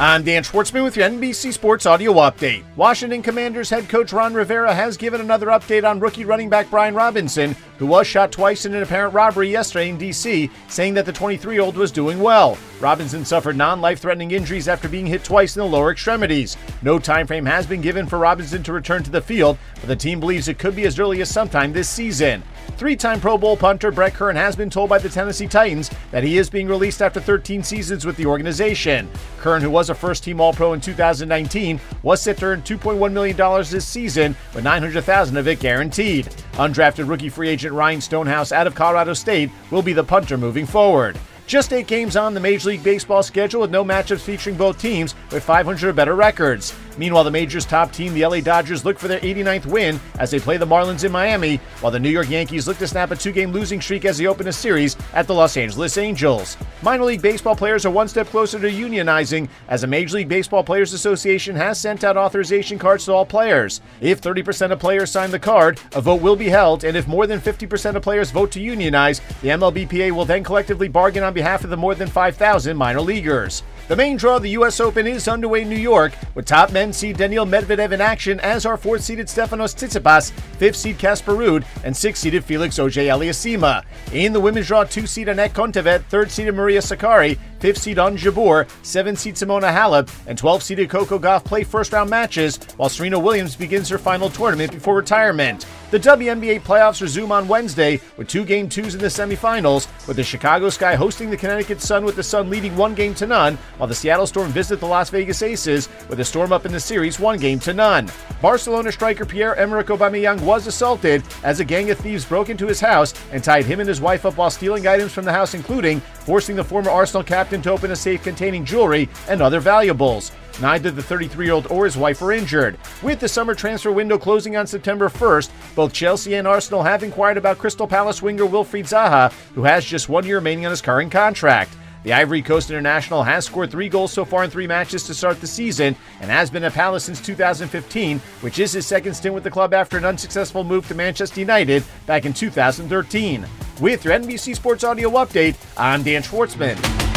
I'm Dan Schwartzman with your NBC Sports Audio Update. Washington Commanders head coach Ron Rivera has given another update on rookie running back Brian Robinson, who was shot twice in an apparent robbery yesterday in D.C., saying that the 23 year old was doing well. Robinson suffered non life threatening injuries after being hit twice in the lower extremities. No time frame has been given for Robinson to return to the field, but the team believes it could be as early as sometime this season. Three time Pro Bowl punter Brett Kern has been told by the Tennessee Titans that he is being released after 13 seasons with the organization. Kern, who was a first team All Pro in 2019, was set to earn $2.1 million this season, with 900,000 of it guaranteed. Undrafted rookie free agent Ryan Stonehouse out of Colorado State will be the punter moving forward. Just eight games on the Major League Baseball schedule with no matchups featuring both teams with 500 or better records. Meanwhile, the Majors' top team, the LA Dodgers, look for their 89th win as they play the Marlins in Miami, while the New York Yankees look to snap a two game losing streak as they open a series at the Los Angeles Angels. Minor League Baseball players are one step closer to unionizing as the Major League Baseball Players Association has sent out authorization cards to all players. If 30% of players sign the card, a vote will be held, and if more than 50% of players vote to unionize, the MLBPA will then collectively bargain on behalf of the more than 5,000 minor leaguers. The main draw of the U.S. Open is underway in New York, with top men seed Daniil Medvedev in action, as are fourth seeded Stefanos Tsitsipas, fifth seed Casper Ruud, and sixth seeded Felix Auger-Aliassime. In the women's draw, two seed Anett Kontaveit, third seeded Maria Sakkari, fifth seed Ons Jabeur, seventh seed Simona Halep, and 12 seeded Coco Gauff play first round matches, while Serena Williams begins her final tournament before retirement. The WNBA playoffs resume on Wednesday with two game twos in the semifinals, with the Chicago Sky hosting the Connecticut Sun with the Sun leading one game to none, while the Seattle Storm visit the Las Vegas Aces with the Storm up in the series one game to none. Barcelona striker Pierre-Emerick Aubameyang was assaulted as a gang of thieves broke into his house and tied him and his wife up while stealing items from the house, including forcing the former Arsenal captain to open a safe containing jewelry and other valuables. Neither the 33 year old or his wife were injured. With the summer transfer window closing on September 1st, both Chelsea and Arsenal have inquired about Crystal Palace winger Wilfried Zaha, who has just one year remaining on his current contract. The Ivory Coast International has scored three goals so far in three matches to start the season and has been at Palace since 2015, which is his second stint with the club after an unsuccessful move to Manchester United back in 2013. With your NBC Sports Audio Update, I'm Dan Schwartzman.